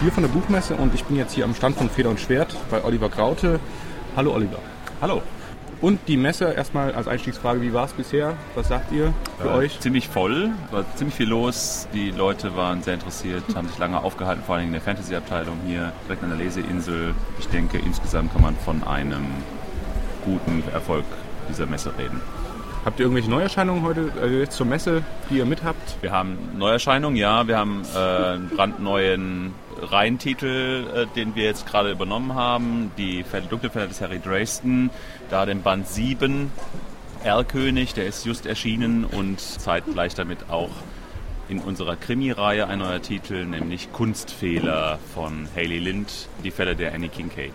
hier von der Buchmesse und ich bin jetzt hier am Stand von Feder und Schwert bei Oliver Graute. Hallo Oliver. Hallo. Und die Messe erstmal als Einstiegsfrage, wie war es bisher? Was sagt ihr für äh, euch? Ziemlich voll, war ziemlich viel los. Die Leute waren sehr interessiert, haben sich lange aufgehalten, vor allem in der Fantasy-Abteilung hier direkt an der Leseinsel. Ich denke, insgesamt kann man von einem guten Erfolg dieser Messe reden. Habt ihr irgendwelche Neuerscheinungen heute also jetzt zur Messe, die ihr mit habt? Wir haben Neuerscheinungen, ja. Wir haben äh, einen brandneuen Reihentitel, äh, den wir jetzt gerade übernommen haben. Die Dunkle Fälle des Harry Dresden. Da den Band 7, Erlkönig, der ist just erschienen und zeitgleich damit auch in unserer Krimi-Reihe ein neuer Titel, nämlich Kunstfehler von Haley Lind, die Fälle der Annie Kincaid.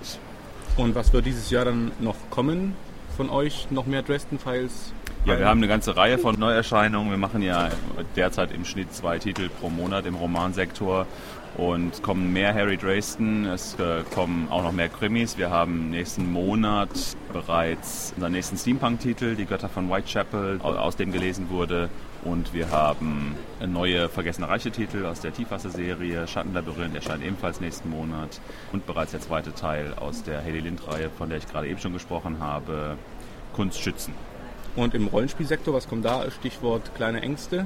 Und was wird dieses Jahr dann noch kommen von euch? Noch mehr Dresden-Files? Ja, wir haben eine ganze Reihe von Neuerscheinungen. Wir machen ja derzeit im Schnitt zwei Titel pro Monat im Romansektor und kommen mehr Harry Dresden, es äh, kommen auch noch mehr Krimis. Wir haben nächsten Monat bereits unseren nächsten Steampunk-Titel, Die Götter von Whitechapel, aus dem gelesen wurde. Und wir haben neue Vergessene Reiche Titel aus der Tiefwasser-Serie. Schattenlabyrinth erscheint ebenfalls nächsten Monat. Und bereits der zweite Teil aus der Haley Lind-Reihe, von der ich gerade eben schon gesprochen habe, Kunstschützen. Und im Rollenspielsektor, was kommt da? Stichwort kleine Ängste.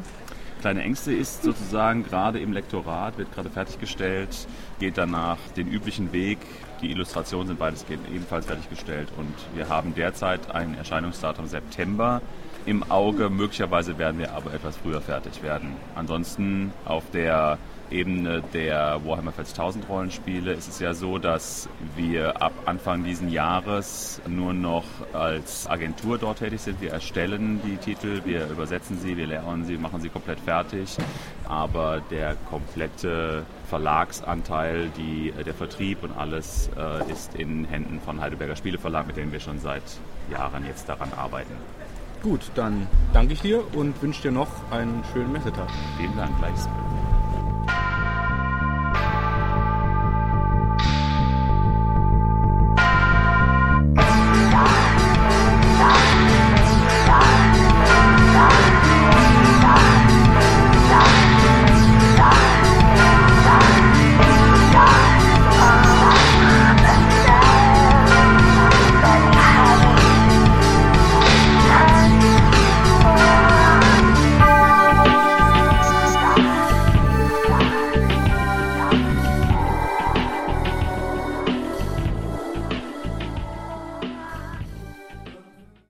Kleine Ängste ist sozusagen gerade im Lektorat, wird gerade fertiggestellt, geht danach den üblichen Weg. Die Illustrationen sind beides ebenfalls fertiggestellt und wir haben derzeit ein Erscheinungsdatum September im Auge. Möglicherweise werden wir aber etwas früher fertig werden. Ansonsten auf der Ebene der Warhammer 40.000 Rollenspiele ist es ja so, dass wir ab Anfang diesen Jahres nur noch als Agentur dort tätig sind. Wir erstellen die Titel, wir übersetzen sie, wir lernen sie, machen sie komplett fertig. Aber der komplette Verlagsanteil, die, der Vertrieb und alles äh, ist in Händen von Heidelberger Spieleverlag, mit dem wir schon seit Jahren jetzt daran arbeiten. Gut, dann danke ich dir und wünsche dir noch einen schönen Messetag. Vielen Dank, gleichfalls.